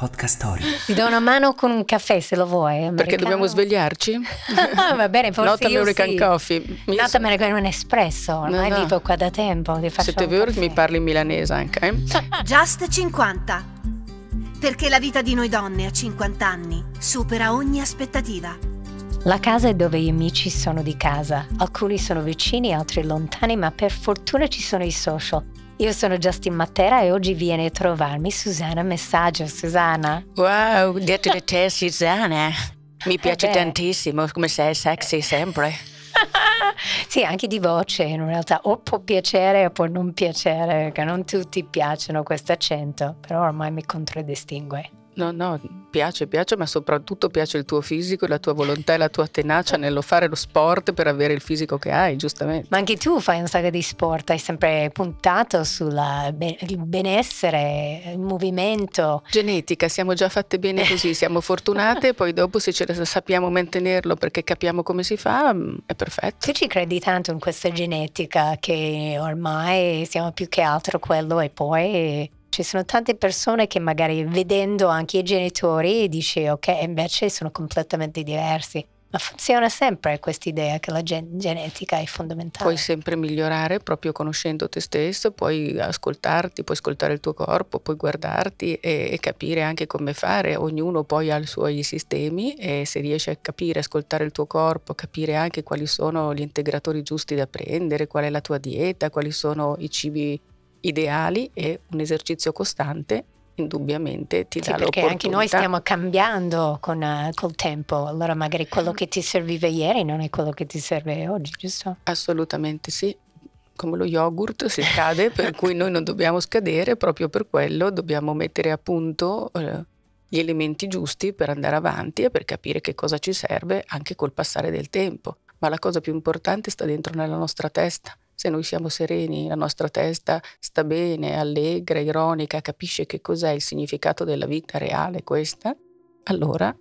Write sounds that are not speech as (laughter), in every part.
Podcast Story. Ti do una mano con un caffè se lo vuoi. Americano. Perché dobbiamo svegliarci? (laughs) Va bene, forse Not American sì. Coffee. Mi- Not American un espresso, ormai No, no. vivo qua da tempo. Ti faccio Siete caffè. mi parli in milanese anche? eh? (laughs) Just 50. Perché la vita di noi donne a 50 anni supera ogni aspettativa. La casa è dove gli amici sono di casa. Alcuni sono vicini, altri lontani, ma per fortuna ci sono i social. Io sono Justin Matera e oggi viene a trovarmi Susanna Messaggio. Susanna. Wow, detto di te Susanna. Mi piace beh. tantissimo come sei sexy sempre. (laughs) sì, anche di voce in realtà. O può piacere o può non piacere, perché non tutti piacciono questo accento, però ormai mi contraddistingue. No, no, piace, piace, ma soprattutto piace il tuo fisico, la tua volontà e la tua tenacia nello fare lo sport per avere il fisico che hai, giustamente. Ma anche tu fai un sacco di sport, hai sempre puntato sul benessere, il movimento. Genetica, siamo già fatte bene così, (laughs) siamo fortunate, poi dopo se ce la sappiamo mantenerlo perché capiamo come si fa, mm, è perfetto. Tu ci credi tanto in questa genetica che ormai siamo più che altro quello e poi ci sono tante persone che magari vedendo anche i genitori dici ok invece sono completamente diversi. Ma funziona sempre questa idea che la gen- genetica è fondamentale. Puoi sempre migliorare proprio conoscendo te stesso, puoi ascoltarti, puoi ascoltare il tuo corpo, puoi guardarti e, e capire anche come fare. Ognuno poi ha i suoi sistemi e se riesci a capire, ascoltare il tuo corpo, capire anche quali sono gli integratori giusti da prendere, qual è la tua dieta, quali sono i cibi ideali e un esercizio costante indubbiamente ti Sì, dà perché anche noi stiamo cambiando con, eh, col tempo, allora magari quello che ti serviva ieri non è quello che ti serve oggi, giusto? Assolutamente sì. Come lo yogurt si scade, per (laughs) cui noi non dobbiamo scadere, proprio per quello dobbiamo mettere a punto eh, gli elementi giusti per andare avanti e per capire che cosa ci serve anche col passare del tempo. Ma la cosa più importante sta dentro nella nostra testa. Se noi siamo sereni, la nostra testa sta bene, allegra, ironica, capisce che cos'è il significato della vita reale questa, allora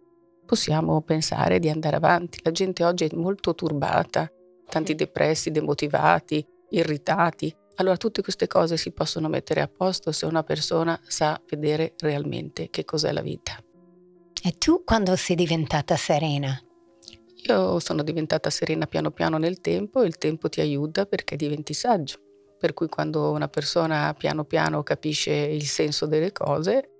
possiamo pensare di andare avanti. La gente oggi è molto turbata, tanti depressi, demotivati, irritati. Allora tutte queste cose si possono mettere a posto se una persona sa vedere realmente che cos'è la vita. E tu quando sei diventata serena? Io sono diventata serena piano piano nel tempo e il tempo ti aiuta perché diventi saggio. Per cui quando una persona piano piano capisce il senso delle cose,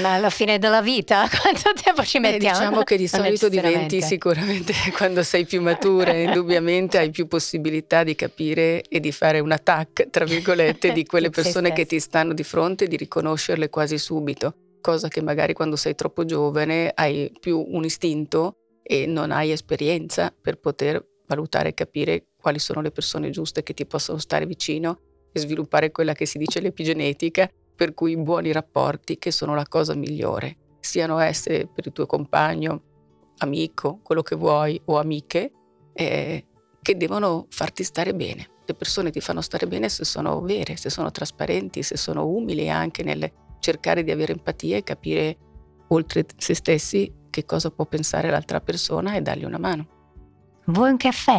Ma alla fine della vita (laughs) quanto tempo ci eh, mettiamo? diciamo che di solito diventi sicuramente (laughs) quando sei più matura, indubbiamente hai più possibilità di capire e di fare un attack, tra virgolette, di quelle (laughs) persone che ti stanno di fronte e di riconoscerle quasi subito, cosa che magari quando sei troppo giovane hai più un istinto e non hai esperienza per poter valutare e capire quali sono le persone giuste che ti possono stare vicino e sviluppare quella che si dice l'epigenetica, per cui buoni rapporti che sono la cosa migliore, siano esse per il tuo compagno, amico, quello che vuoi o amiche, eh, che devono farti stare bene. Le persone ti fanno stare bene se sono vere, se sono trasparenti, se sono umili anche nel cercare di avere empatia e capire oltre se stessi che cosa può pensare l'altra persona e dargli una mano. Vuoi un caffè?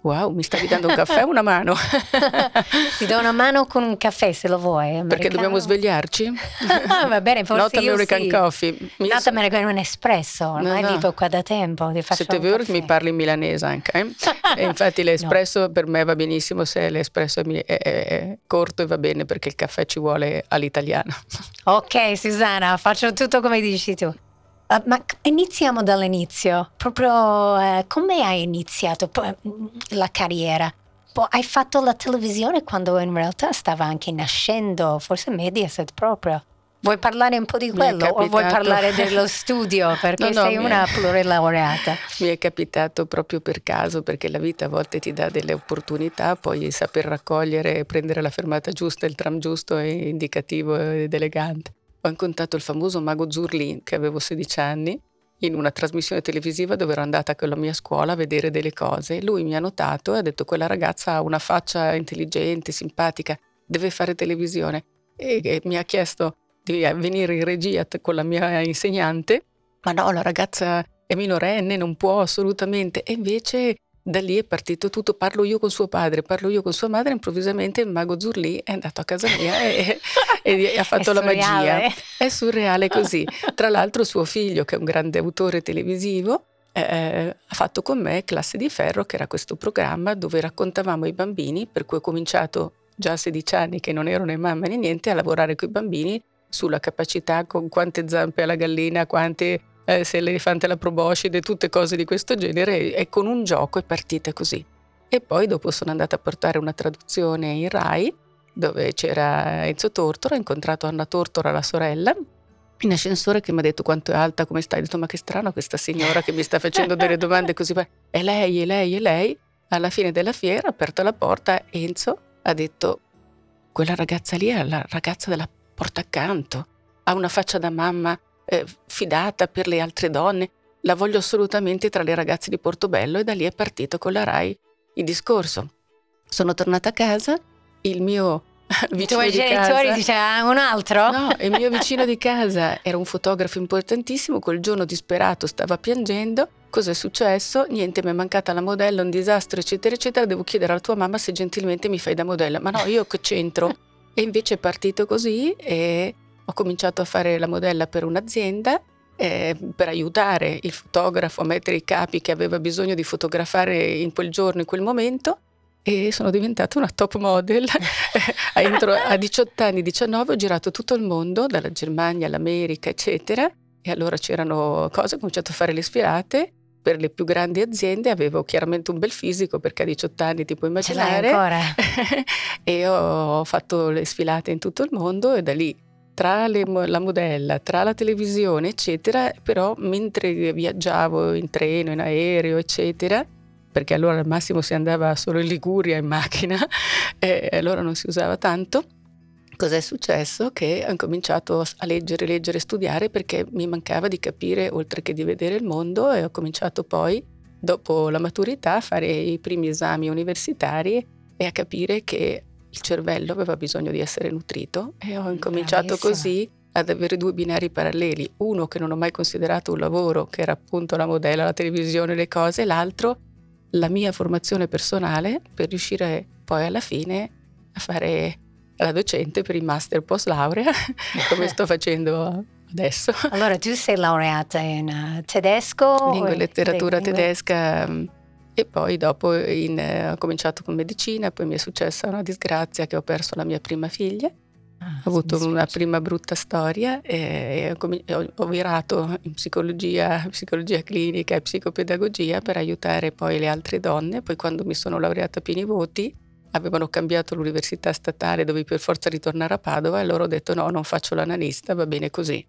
Wow, mi stavi dando un (laughs) caffè o una mano? (laughs) Ti do una mano con un caffè se lo vuoi. Perché americano. dobbiamo svegliarci? (laughs) Va bene, forse Not American sì. Coffee. Mi- Not American un espresso, ormai no. vivo qua da tempo. Che caffè. mi parli in milanese anche? eh? Infatti l'espresso per me va benissimo se l'espresso è, è- è- è corto e va bene perché il caffè ci vuole all'italiana. Ok, Susanna, faccio tutto come dici tu. Uh, ma iniziamo dall'inizio. Proprio eh, come hai iniziato la carriera? Hai fatto la televisione quando in realtà stava anche nascendo, forse Mediaset proprio. Vuoi parlare un po' di è quello o vuoi parlare dello (laughs) studio? Perché No, no, sei è- una plurilaureata. (laughs) Mi è capitato proprio per caso perché la vita a volte ti dà delle opportunità, poi saper raccogliere e prendere la fermata giusta, il tram giusto e indicativo ed elegante. Ho incontrato il famoso mago Zurlin che avevo 16 anni in una trasmissione televisiva dove ero andata con la mia scuola a vedere delle cose. Lui mi ha notato e ha detto quella ragazza ha una faccia intelligente, simpatica, deve fare televisione e, e mi ha chiesto di venire in regia con la mia insegnante, ma no, la ragazza è minorenne, non può assolutamente. E invece da lì è partito tutto, parlo io con suo padre, parlo io con sua madre, improvvisamente il mago Zurlì è andato a casa mia e, e, (laughs) e ha fatto la magia. È surreale così. (laughs) Tra l'altro suo figlio, che è un grande autore televisivo, eh, ha fatto con me Classe di Ferro, che era questo programma dove raccontavamo ai bambini, per cui ho cominciato già a 16 anni che non ero né mamma né niente, a lavorare con i bambini sulla capacità con quante zampe ha la gallina, quante eh, se l'elefante è la proboscide, tutte cose di questo genere e con un gioco è partita così. E poi dopo sono andata a portare una traduzione in Rai dove c'era Enzo Tortora, ho incontrato Anna Tortora, la sorella, in ascensore che mi ha detto quanto è alta, come stai? Ho detto ma che strano questa signora che mi sta facendo delle domande così. E lei, e lei, e lei. Alla fine della fiera, aperta la porta, Enzo ha detto quella ragazza lì è la ragazza della porta accanto, ha una faccia da mamma eh, fidata per le altre donne, la voglio assolutamente tra le ragazze di Portobello e da lì è partito con la RAI il discorso. Sono tornata a casa, il mio (laughs) vicino I tuoi genitori dicevano un altro? No, il mio vicino di casa era un fotografo importantissimo, quel giorno disperato stava piangendo. Cos'è successo? Niente, mi è mancata la modella, un disastro, eccetera, eccetera. Devo chiedere alla tua mamma se gentilmente mi fai da modella. Ma no, io che c'entro? (laughs) E invece è partito così e ho cominciato a fare la modella per un'azienda eh, per aiutare il fotografo a mettere i capi che aveva bisogno di fotografare in quel giorno, in quel momento e sono diventata una top model. (laughs) A 18 anni, 19 ho girato tutto il mondo, dalla Germania all'America, eccetera. E allora c'erano cose, ho cominciato a fare le sfilate per le più grandi aziende, avevo chiaramente un bel fisico perché a 18 anni ti puoi immaginare. Ce ancora. (laughs) e ho fatto le sfilate in tutto il mondo e da lì tra le, la modella, tra la televisione, eccetera, però mentre viaggiavo in treno, in aereo, eccetera, perché allora al massimo si andava solo in Liguria in macchina (laughs) e allora non si usava tanto. Cos'è successo? Che ho cominciato a leggere, leggere, studiare perché mi mancava di capire oltre che di vedere il mondo e ho cominciato poi, dopo la maturità, a fare i primi esami universitari e a capire che il cervello aveva bisogno di essere nutrito e ho incominciato Bravissima. così ad avere due binari paralleli, uno che non ho mai considerato un lavoro, che era appunto la modella, la televisione, le cose, e l'altro la mia formazione personale per riuscire poi alla fine a fare la docente per il master post laurea, (laughs) come sto (laughs) facendo adesso. Allora tu sei laureata in uh, tedesco? Lingua e letteratura tedesca mm, e poi dopo in, uh, ho cominciato con medicina, poi mi è successa una disgrazia che ho perso la mia prima figlia Ah, ho avuto una prima brutta storia e ho, ho virato in psicologia, psicologia clinica e psicopedagogia per aiutare poi le altre donne. Poi quando mi sono laureata a pieni voti avevano cambiato l'università statale, dovevi per forza ritornare a Padova e loro ho detto no, non faccio l'analista, va bene così.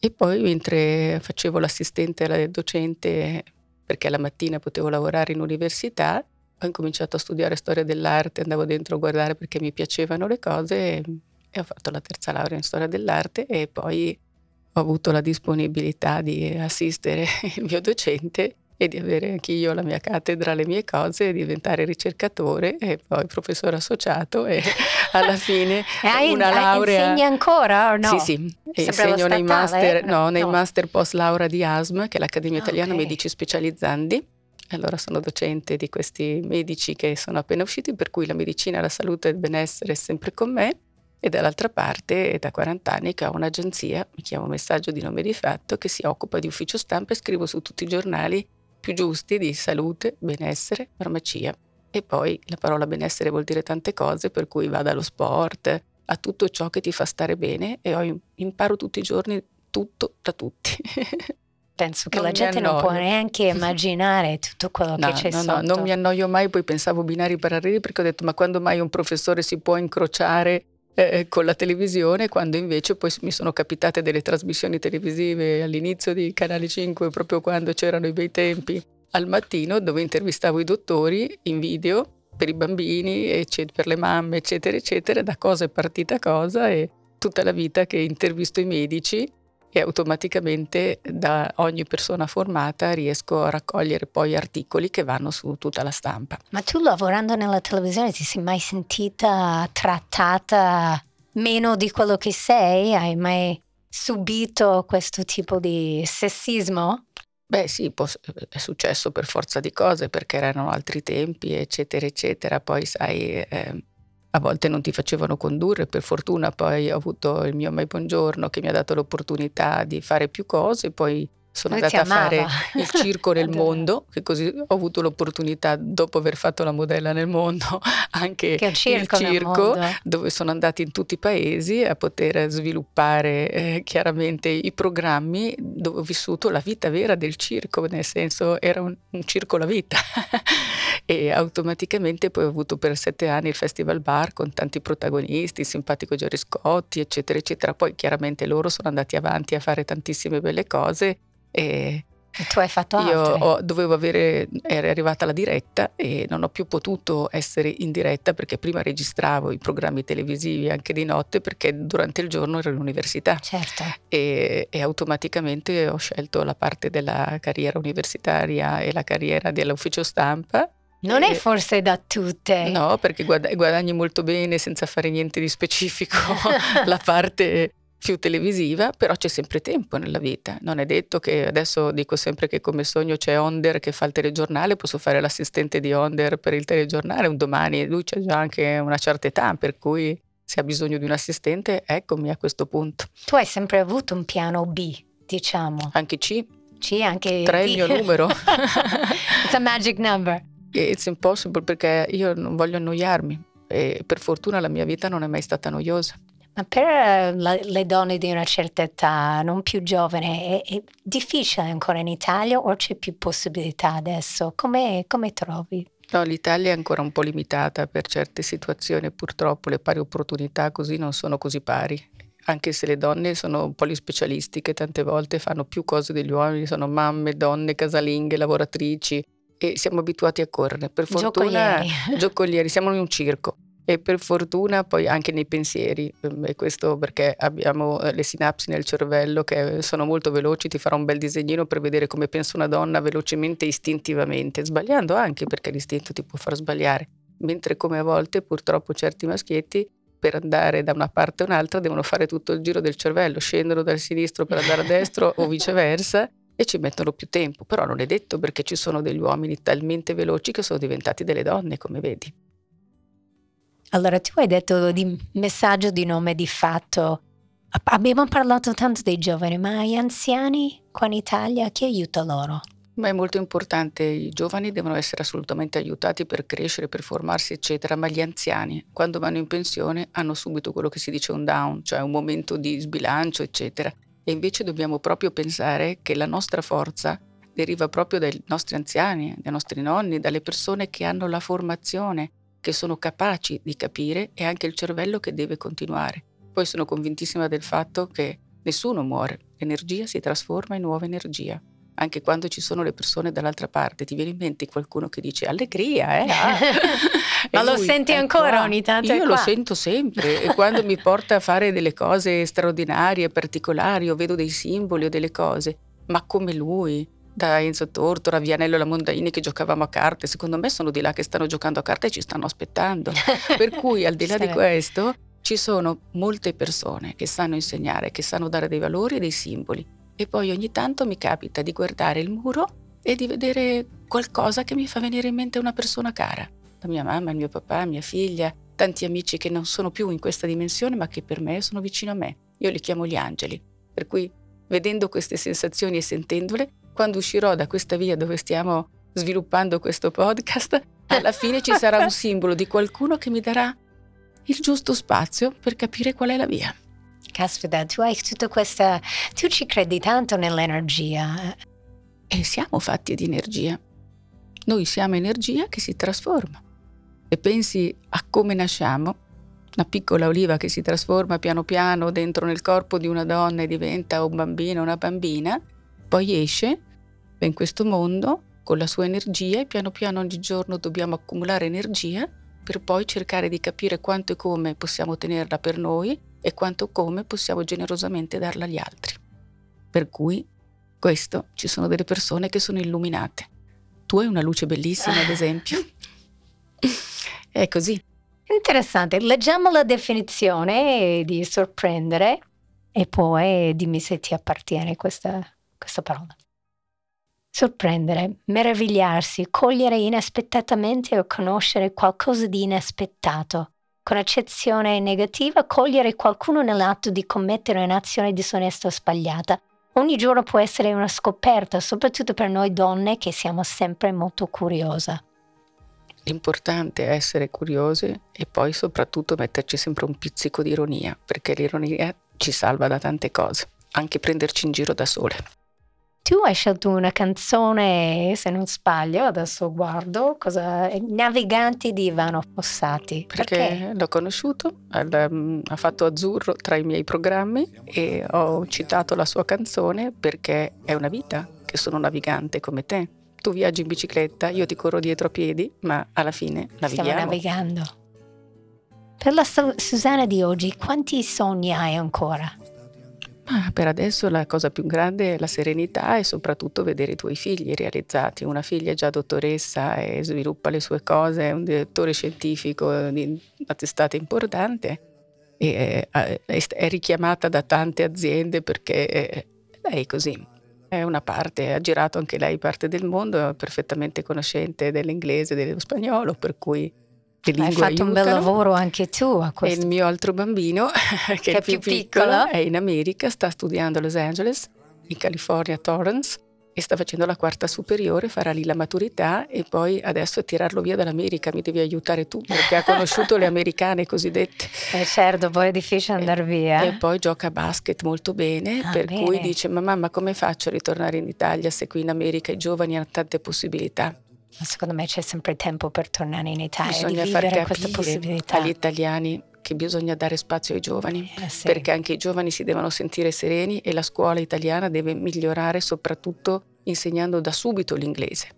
E poi mentre facevo l'assistente alla docente, perché la mattina potevo lavorare in università, ho incominciato a studiare storia dell'arte, andavo dentro a guardare perché mi piacevano le cose e ho fatto la terza laurea in storia dell'arte e poi ho avuto la disponibilità di assistere (laughs) il mio docente e di avere anch'io la mia cattedra, le mie cose, diventare ricercatore e poi professore associato e (laughs) alla fine hai, una laurea. Insegni ancora o no? Sì, sì, insegno nei master, no, nei no. master post laurea di ASM, che è l'Accademia Italiana okay. Medici Specializzandi. Allora sono docente di questi medici che sono appena usciti, per cui la medicina, la salute e il benessere è sempre con me e dall'altra parte è da 40 anni che ho un'agenzia, mi chiamo Messaggio di nome di fatto, che si occupa di ufficio stampa e scrivo su tutti i giornali più giusti di salute, benessere, farmacia. E poi la parola benessere vuol dire tante cose, per cui va dallo sport a tutto ciò che ti fa stare bene e imparo tutti i giorni tutto da tutti. (laughs) Penso che non la gente non può neanche (laughs) immaginare tutto quello no, che c'è no, sotto. No, non mi annoio mai, poi pensavo binari paralleli perché ho detto ma quando mai un professore si può incrociare eh, con la televisione, quando invece poi mi sono capitate delle trasmissioni televisive all'inizio di Canale 5, proprio quando c'erano i bei tempi, al mattino, dove intervistavo i dottori in video per i bambini, eccetera, per le mamme, eccetera, eccetera, da cosa è partita cosa e tutta la vita che intervisto i medici e automaticamente da ogni persona formata riesco a raccogliere poi articoli che vanno su tutta la stampa. Ma tu lavorando nella televisione ti sei mai sentita trattata meno di quello che sei? Hai mai subito questo tipo di sessismo? Beh sì, è successo per forza di cose, perché erano altri tempi, eccetera, eccetera. Poi sai, ehm, a volte non ti facevano condurre, per fortuna poi ho avuto il mio Mai Buongiorno che mi ha dato l'opportunità di fare più cose, poi sono Lui andata a fare (laughs) il circo nel mondo, che così ho avuto l'opportunità, dopo aver fatto la modella nel mondo, (laughs) anche Che il circo nel circo, dove sono andati in tutti i paesi a poter sviluppare eh, chiaramente i programmi dove ho vissuto la vita vera del circo, nel senso era un, un circo la vita. (laughs) e automaticamente poi ho avuto per sette anni il Festival Bar con tanti protagonisti, il simpatico Gerry Scotti, eccetera, eccetera. Poi chiaramente loro sono andati avanti a fare tantissime belle cose e E tu hai fatto io altro. ho- dovevo avere, era arrivata la diretta e non ho più potuto essere in diretta perché prima registravo i programmi televisivi anche di notte perché durante il giorno ero all'università Certo. e, e automaticamente ho scelto la parte della carriera universitaria e la carriera dell'ufficio stampa. Non è forse da tutte. No, perché guada- guadagni molto bene senza fare niente di specifico (laughs) la parte più televisiva, però c'è sempre tempo nella vita. Non è detto che adesso dico sempre che come sogno c'è Onder che fa il telegiornale, posso fare l'assistente di Onder per il telegiornale, un domani lui c'ha già anche una certa età, per cui se ha bisogno di un assistente, eccomi a questo punto. Tu hai sempre avuto un piano B, diciamo. Anche C, Sì, anche tre è D. il mio numero. (laughs) It's a magic number. It's impossible perché io non voglio annoiarmi e per fortuna la mia vita non è mai stata noiosa. Ma per la- le donne di una certa età, non più giovane, è, è difficile ancora in Italia o c'è più possibilità adesso? Come, come trovi? No, l'Italia è ancora un po' limitata per certe situazioni, purtroppo le pari opportunità così non sono così pari. Anche se le donne sono polispecialistiche, tante volte fanno più cose degli uomini, sono mamme, donne, casalinghe, lavoratrici e siamo abituati a correre. Per fortuna Giocolieri. (laughs) giocolieri, siamo in un circo e per fortuna poi anche nei pensieri, ehm, e questo perché abbiamo eh, le sinapsi nel cervello che sono molto veloci, ti farò un bel disegnino per vedere come pensa una donna velocemente e istintivamente, sbagliando anche perché l'istinto ti può far sbagliare, mentre come a volte purtroppo certi maschietti per andare da una parte a un'altra devono fare tutto il giro del cervello, scendono dal sinistro per andare a (laughs) destra o viceversa e ci mettono più tempo, però non è detto perché ci sono degli uomini talmente veloci che sono diventati delle donne, come vedi. Allora, tu hai detto di messaggio di nome di fatto. Abbiamo parlato tanto dei giovani, ma gli anziani qua in Italia, chi aiuta loro? Ma è molto importante, i giovani devono essere assolutamente aiutati per crescere, per formarsi, eccetera, ma gli anziani, quando vanno in pensione, hanno subito quello che si dice un down, cioè un momento di sbilancio, eccetera. E invece dobbiamo proprio pensare che la nostra forza deriva proprio dai nostri anziani, dai nostri nonni, dalle persone che hanno la formazione, che sono capaci di capire e anche il cervello che deve continuare. Poi sono convintissima del fatto che nessuno muore, l'energia si trasforma in nuova energia anche quando ci sono le persone dall'altra parte, ti viene in mente qualcuno che dice allegria, eh? (laughs) ah." Ma lo lui senti ancora qua. ogni tanto Io lo sento sempre e quando mi porta a fare delle cose straordinarie, particolari, o vedo dei simboli o delle cose, ma come lui, da Enzo Tortora, Vianello La Mondaini che giocavamo a carte, secondo me sono di là che stanno giocando a carte e ci stanno aspettando. (laughs) Per cui al di là di Sì. questo ci sono molte persone che sanno insegnare, che sanno dare dei valori e dei simboli. E poi ogni tanto mi capita di guardare il muro e di vedere qualcosa che mi fa venire in mente una persona cara. La mia mamma, il mio papà, mia figlia, tanti amici che non sono più in questa dimensione ma che per me sono vicino a me. Io li chiamo gli angeli. Per cui vedendo queste sensazioni e sentendole, quando uscirò da questa via dove stiamo sviluppando questo podcast, alla fine ci sarà un (laughs) simbolo di qualcuno che mi darà il giusto spazio per capire qual è la via. Caspita, tu hai tutta questa... Tu ci credi tanto nell'energia. E siamo fatti di energia. Noi siamo energia che si trasforma. E pensi a come nasciamo, una piccola oliva che si trasforma piano piano dentro nel corpo di una donna e diventa un bambino, una bambina, poi esce in questo mondo con la sua energia e piano piano ogni giorno dobbiamo accumulare energia per poi cercare di capire quanto e come possiamo tenerla per noi e quanto come possiamo generosamente darla agli altri. Per cui questo ci sono delle persone che sono illuminate. Tu hai una luce bellissima, ad esempio. (laughs) È così. Interessante, leggiamo la definizione di sorprendere e poi dimmi se ti appartiene questa, questa parola. Sorprendere, meravigliarsi, cogliere inaspettatamente o conoscere qualcosa di inaspettato. Con accezione negativa, cogliere qualcuno nell'atto di commettere un'azione disonesta o sbagliata. Ogni giorno può essere una scoperta, soprattutto per noi donne che siamo sempre molto curiose. L'importante è essere curiosi e poi soprattutto metterci sempre un pizzico di ironia, perché l'ironia ci salva da tante cose, anche prenderci in giro da sole. Tu hai scelto una canzone, se non sbaglio, adesso guardo, cosa, Naviganti di Ivano Fossati. Perché, Perché? l'ho conosciuto, mm, ha fatto Azzurro tra i miei programmi e ho citato la sua canzone perché è una vita che sono navigante come te tu viaggi in bicicletta, io ti corro dietro a piedi, ma alla fine navighiamo. Stiamo navigando. Per la Susanna di oggi, quanti sogni hai ancora? Ah, per adesso la cosa più grande è la serenità e soprattutto vedere i tuoi figli realizzati. Una figlia già dottoressa e sviluppa le sue cose, è un direttore scientifico di una testata importante e è, è richiamata da tante aziende perché lei è così è una parte, ha girato anche lei parte del mondo, è perfettamente conoscente dell'inglese e dello spagnolo, per cui le lingue Hai fatto aiutano. un bel lavoro anche tu a questo. E il mio altro bambino, (laughs) che, che è più, più piccolo, piccolo, è in America, sta studiando a Los Angeles, in California, Torrance, e sta facendo la quarta superiore, farà lì la maturità e poi adesso è tirarlo via dall'America, mi devi aiutare tu perché ha (laughs) conosciuto le americane cosiddette. Eh certo, poi è difficile andare via. E poi gioca a basket molto bene, ah, per bene. cui dice mamma ma come faccio a ritornare in Italia se qui in America i giovani hanno tante possibilità? Secondo me c'è sempre tempo per tornare in Italia, Bisogna di vivere questa possibilità. agli italiani che bisogna dare spazio ai giovani, eh sì. perché anche i giovani si devono sentire sereni e la scuola italiana deve migliorare soprattutto insegnando da subito l'inglese.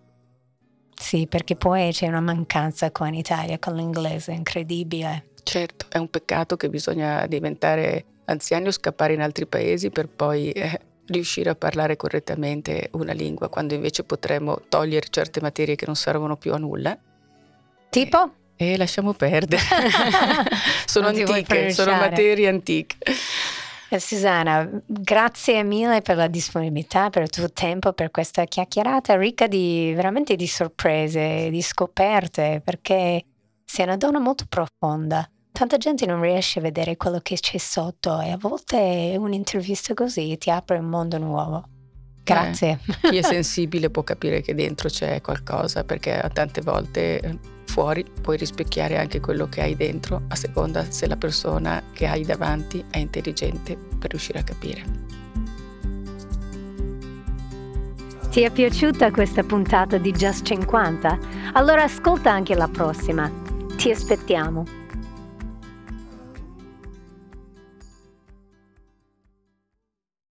Sì, perché poi c'è una mancanza qua in Italia con l'inglese incredibile. Certo, è un peccato che bisogna diventare anziani o scappare in altri paesi per poi eh, riuscire a parlare correttamente una lingua, quando invece potremmo togliere certe materie che non servono più a nulla. Tipo? E eh, lasciamo perdere. (laughs) sono antiche, sono materie antiche. Eh, Susanna, grazie mille per la disponibilità, per il tuo tempo, per questa chiacchierata ricca di veramente di sorprese, di scoperte, perché sei una donna molto profonda. Tanta gente non riesce a vedere quello che c'è sotto e a volte un'intervista così ti apre un mondo nuovo. Grazie. Eh, (laughs) chi è sensibile può capire che dentro c'è qualcosa, perché tante volte eh, fuori puoi rispecchiare anche quello che hai dentro, a seconda se la persona che hai davanti è intelligente per riuscire a capire. Ti è piaciuta questa puntata di Just 50? Allora ascolta anche la prossima. Ti aspettiamo.